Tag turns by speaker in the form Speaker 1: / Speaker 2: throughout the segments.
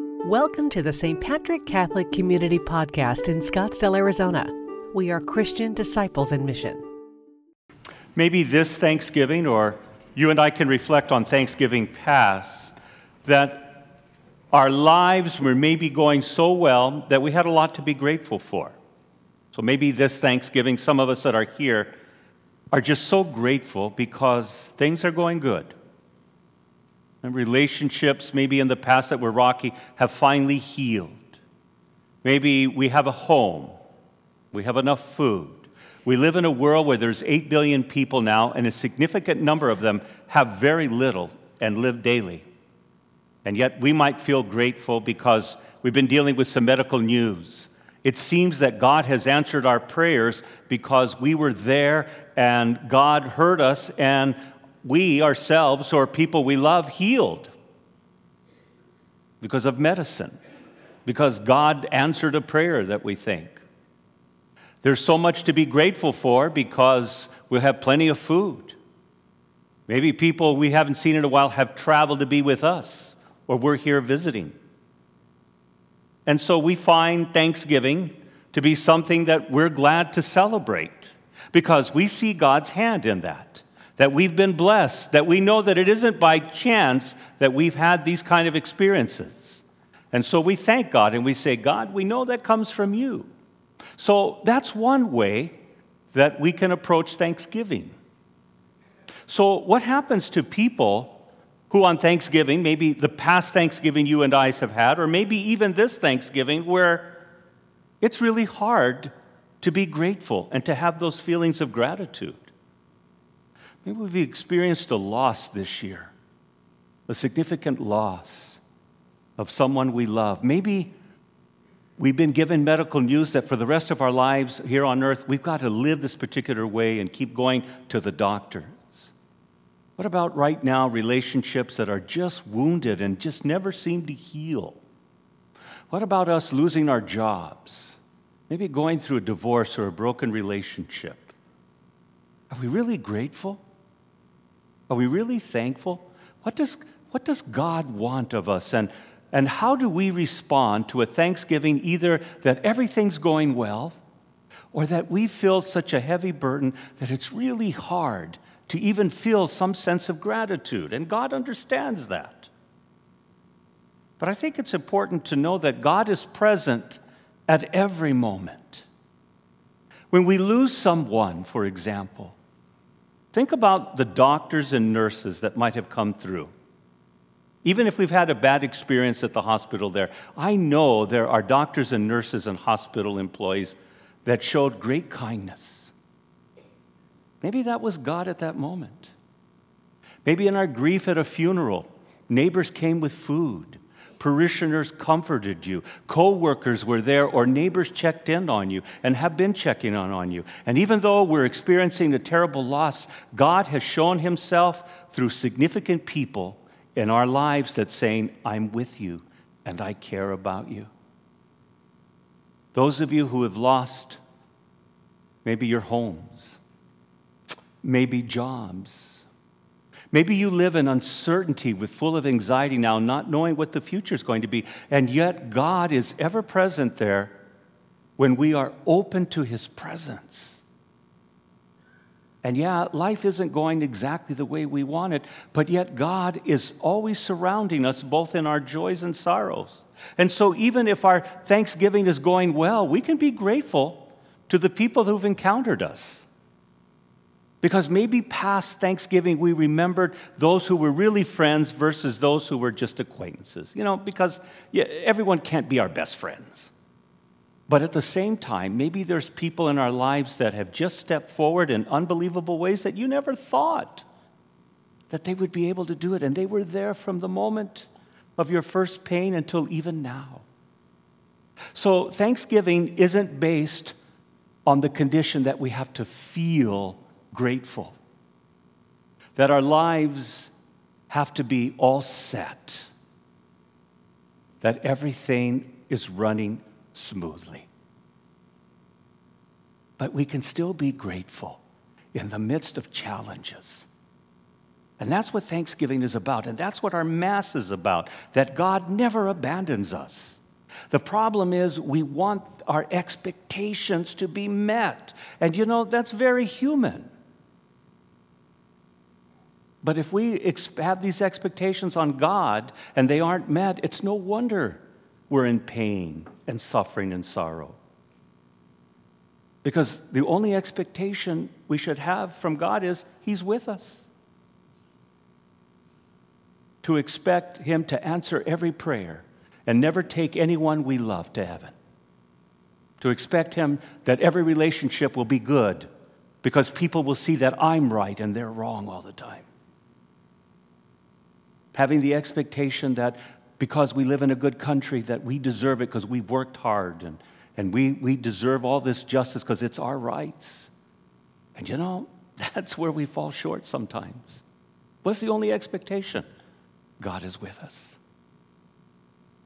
Speaker 1: Welcome to the St. Patrick Catholic Community Podcast in Scottsdale, Arizona. We are Christian disciples in mission.
Speaker 2: Maybe this Thanksgiving, or you and I can reflect on Thanksgiving past, that our lives were maybe going so well that we had a lot to be grateful for. So maybe this Thanksgiving, some of us that are here are just so grateful because things are going good. And relationships, maybe in the past that were rocky, have finally healed. Maybe we have a home, we have enough food. We live in a world where there's 8 billion people now, and a significant number of them have very little and live daily. And yet we might feel grateful because we've been dealing with some medical news. It seems that God has answered our prayers because we were there and God heard us and we ourselves or people we love healed because of medicine, because God answered a prayer that we think. There's so much to be grateful for because we have plenty of food. Maybe people we haven't seen in a while have traveled to be with us, or we're here visiting. And so we find Thanksgiving to be something that we're glad to celebrate because we see God's hand in that that we've been blessed, that we know that it isn't by chance that we've had these kind of experiences. And so we thank God and we say, God, we know that comes from you. So that's one way that we can approach Thanksgiving. So, what happens to people who on Thanksgiving, maybe the past Thanksgiving you and I have had, or maybe even this Thanksgiving, where it's really hard to be grateful and to have those feelings of gratitude? Maybe we've experienced a loss this year, a significant loss of someone we love. Maybe we've been given medical news that for the rest of our lives here on earth, we've got to live this particular way and keep going to the doctors. What about right now, relationships that are just wounded and just never seem to heal? What about us losing our jobs? Maybe going through a divorce or a broken relationship? Are we really grateful? Are we really thankful? What does, what does God want of us? And, and how do we respond to a thanksgiving either that everything's going well or that we feel such a heavy burden that it's really hard to even feel some sense of gratitude? And God understands that. But I think it's important to know that God is present at every moment. When we lose someone, for example, Think about the doctors and nurses that might have come through. Even if we've had a bad experience at the hospital there, I know there are doctors and nurses and hospital employees that showed great kindness. Maybe that was God at that moment. Maybe in our grief at a funeral, neighbors came with food parishioners comforted you, co workers were there, or neighbors checked in on you and have been checking on, on you. And even though we're experiencing a terrible loss, God has shown himself through significant people in our lives that saying, I'm with you and I care about you. Those of you who have lost maybe your homes, maybe jobs, Maybe you live in uncertainty with full of anxiety now, not knowing what the future is going to be. And yet God is ever present there when we are open to his presence. And yeah, life isn't going exactly the way we want it, but yet God is always surrounding us both in our joys and sorrows. And so even if our Thanksgiving is going well, we can be grateful to the people who've encountered us. Because maybe past Thanksgiving, we remembered those who were really friends versus those who were just acquaintances. You know, because yeah, everyone can't be our best friends. But at the same time, maybe there's people in our lives that have just stepped forward in unbelievable ways that you never thought that they would be able to do it. And they were there from the moment of your first pain until even now. So, Thanksgiving isn't based on the condition that we have to feel grateful. That our lives have to be all set. That everything is running smoothly. But we can still be grateful in the midst of challenges. And that's what Thanksgiving is about. And that's what our Mass is about that God never abandons us. The problem is we want our expectations to be met. And you know, that's very human. But if we ex- have these expectations on God and they aren't met, it's no wonder we're in pain and suffering and sorrow. Because the only expectation we should have from God is He's with us. To expect Him to answer every prayer and never take anyone we love to heaven. To expect Him that every relationship will be good because people will see that I'm right and they're wrong all the time. Having the expectation that because we live in a good country that we deserve it because we've worked hard and, and we, we deserve all this justice because it's our rights. And you know, that's where we fall short sometimes. What's the only expectation? God is with us.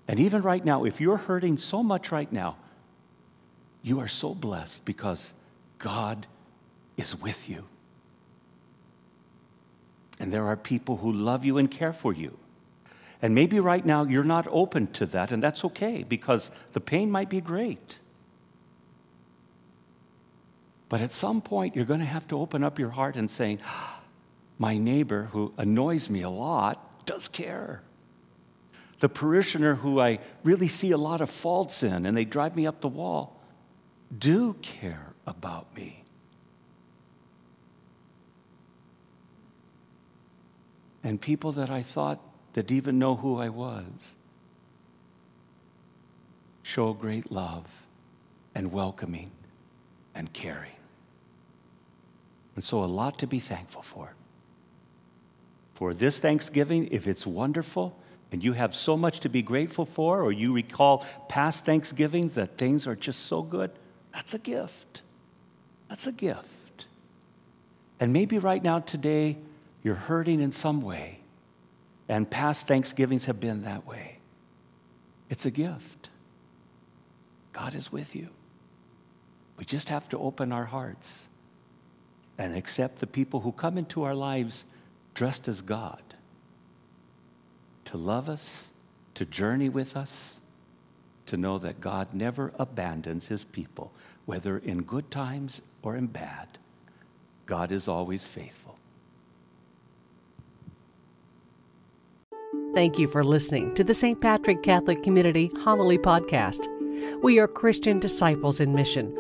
Speaker 2: And even right now, if you're hurting so much right now, you are so blessed because God is with you. And there are people who love you and care for you. And maybe right now you're not open to that, and that's okay because the pain might be great. But at some point, you're going to have to open up your heart and say, ah, My neighbor who annoys me a lot does care. The parishioner who I really see a lot of faults in and they drive me up the wall do care about me. And people that I thought that even know who I was. Show great love and welcoming and caring. And so, a lot to be thankful for. For this Thanksgiving, if it's wonderful and you have so much to be grateful for, or you recall past Thanksgivings that things are just so good, that's a gift. That's a gift. And maybe right now, today, you're hurting in some way and past Thanksgivings have been that way. It's a gift. God is with you. We just have to open our hearts and accept the people who come into our lives dressed as God to love us, to journey with us, to know that God never abandons his people, whether in good times or in bad. God is always faithful.
Speaker 1: Thank you for listening to the St. Patrick Catholic Community Homily Podcast. We are Christian disciples in mission,